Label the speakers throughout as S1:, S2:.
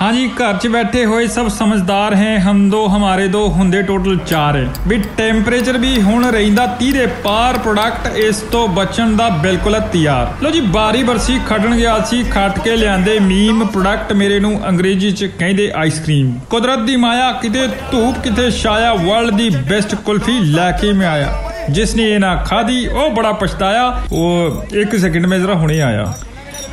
S1: हाँ जी घर च बैठे ਹੋਏ ਸਭ ਸਮਝਦਾਰ ਹੈ ਹਮ ਦੋ ਹਮਾਰੇ ਦੋ ਹੁੰਦੇ ਟੋਟਲ 4 ਹੈ ਵੀ ਟੈਂਪਰੇਚਰ ਵੀ ਹੁਣ ਰਹਿੰਦਾ 30 ਦੇ ਪਾਰ ਪ੍ਰੋਡਕਟ ਇਸ ਤੋਂ ਬਚਣ ਦਾ ਬਿਲਕੁਲ ਤਿਆਰ ਲੋ ਜੀ ਬਾਰੀ ਬਰਸੀ ਖੱਟਣ ਗਿਆ ਸੀ ਖੱਟ ਕੇ ਲਿਆਂਦੇ ਮੀਮ ਪ੍ਰੋਡਕਟ ਮੇਰੇ ਨੂੰ ਅੰਗਰੇਜ਼ੀ ਚ ਕਹਿੰਦੇ ਆਈਸਕ੍ਰੀਮ ਕੁਦਰਤ ਦੀ ਮਾਇਆ ਕਿਤੇ ਧੂਪ ਕਿਤੇ ਛਾਇਆ ਵਰਲਡ ਦੀ ਬੈਸਟ ਕੁਲਫੀ ਲੈ ਕੇ ਮੈਂ ਆਇਆ ਜਿਸ ਨੇ ਇਹ ਨਾ ਖਾਦੀ ਉਹ ਬੜਾ ਪਛਤਾਇਆ ਉਹ ਇੱਕ ਸੈਕਿੰਡ ਮੈਂ ਜ਼ਰਾ ਹੁਣੇ ਆਇਆ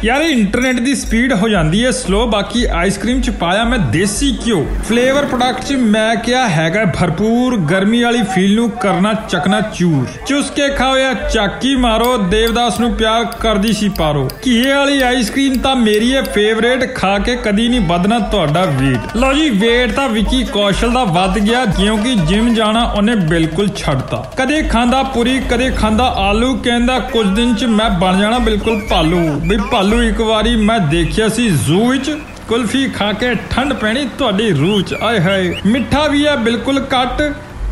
S1: ਯਾਰ, ਇਹ ਇੰਟਰਨੈਟ ਦੀ ਸਪੀਡ ਹੋ ਜਾਂਦੀ ਹੈ ਸਲੋ ਬਾਕੀ ਆਈਸਕ੍ਰੀਮ ਚ ਪਾਇਆ ਮੈਂ ਦੇਸੀ ਘਿਓ। ਫਲੇਵਰ ਪ੍ਰੋਡਕਟ ਚ ਮੈਂ ਕਿਹਾ ਹੈਗਾ ਭਰਪੂਰ, ਗਰਮੀ ਵਾਲੀ ਫੀਲ ਨੂੰ ਕਰਨਾ ਚਕਨਾ ਚੂਰ। ਚੁਸ ਕੇ ਖਾਓ ਜਾਂ ਚਾਕੀ ਮਾਰੋ, ਦੇਵਦਾਸ ਨੂੰ ਪਿਆਰ ਕਰਦੀ ਸੀ ਪਾਰੋ। ਘੀਏ ਵਾਲੀ ਆਈਸਕ੍ਰੀਮ ਤਾਂ ਮੇਰੀ ਹੈ ਫੇਵਰੇਟ ਖਾ ਕੇ ਕਦੀ ਨਹੀਂ ਵਧਣਾ ਤੁਹਾਡਾ weight ਲਓ ਜੀ, weight ਤਾਂ ਵਿੱਕੀ ਕੌਸ਼ਲ ਦਾ ਵੱਧ ਗਿਆ ਕਿਉਂਕਿ ਜਿਮ ਜਾਣਾ ਉਹਨੇ ਬਿਲਕੁਲ ਛੱਡਤਾ। ਕਦੇ ਖਾਂਦਾ ਪੂਰੀ, ਕਦੇ ਖਾਂਦਾ ਆਲੂ, ਕਹਿੰਦਾ ਕੁਝ ਦਿਨ ਚ ਮੈਂ ਬਣ ਜਾਣਾ ਬਿਲਕੁਲ ਭਾਲੂ। ਵੀ ਭਾਲੂ ਇੱਕ ਵਾਰੀ ਮੈਂ ਦੇਖਿਆ ਸੀ ਜ਼ੂ ਵਿੱਚ, ਕੁਲਫੀ ਖਾ ਕੇ ਠੰਡ ਪੈਣੀ ਤੁਹਾਡੀ ਰੂਹ ਚ। ਆਏ ਹਾਏ, ਮਿੱਠਾ ਵੀ ਹੈ, ਬਿਲਕੁਲ ਘੱਟ।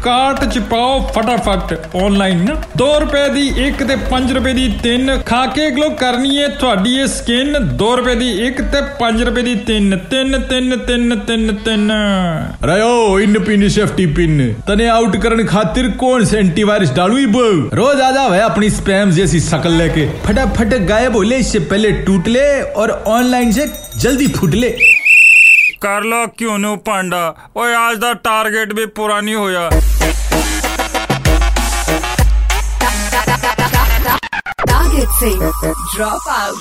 S1: ਕਾਰਟ ਚ ਪਾਓ ਫਟਾਫਟ ਆਨਲਾਈਨ ਨਾ 2 ਰੁਪਏ ਦੀ ਇੱਕ ਤੇ 5 ਰੁਪਏ ਦੀ ਤਿੰਨ ਖਾ ਕੇ ਗਲੋ ਕਰਨੀ ਹੈ ਤੁਹਾਡੀ ਇਹ ਸਕਿਨ 2 ਰੁਪਏ ਦੀ ਇੱਕ ਤੇ 5 ਰੁਪਏ ਦੀ ਤਿੰਨ ਤਿੰਨ ਤਿੰਨ ਤਿੰਨ ਤਿੰਨ ਤਿੰਨ
S2: रयो इन पिन सेफ्टी पिन तने आउट करने खातिर कौन से एंटीवायरस डालू बो रोज आ जाओ है अपनी स्पैम जैसी शकल लेके फटाफट गायब हो ले इससे पहले टूट ले और ऑनलाइन से जल्दी फूट ले
S1: ਕਰ ਲੋ ਕਿਉਂ ਨੂੰ ਭਾਂਡਾ ਓਏ ਅੱਜ ਦਾ ਟਾਰਗੇਟ ਵੀ ਪੂਰਾ ਨਹੀਂ ਹੋਇਆ
S3: टारगेट से ड्रॉप आउट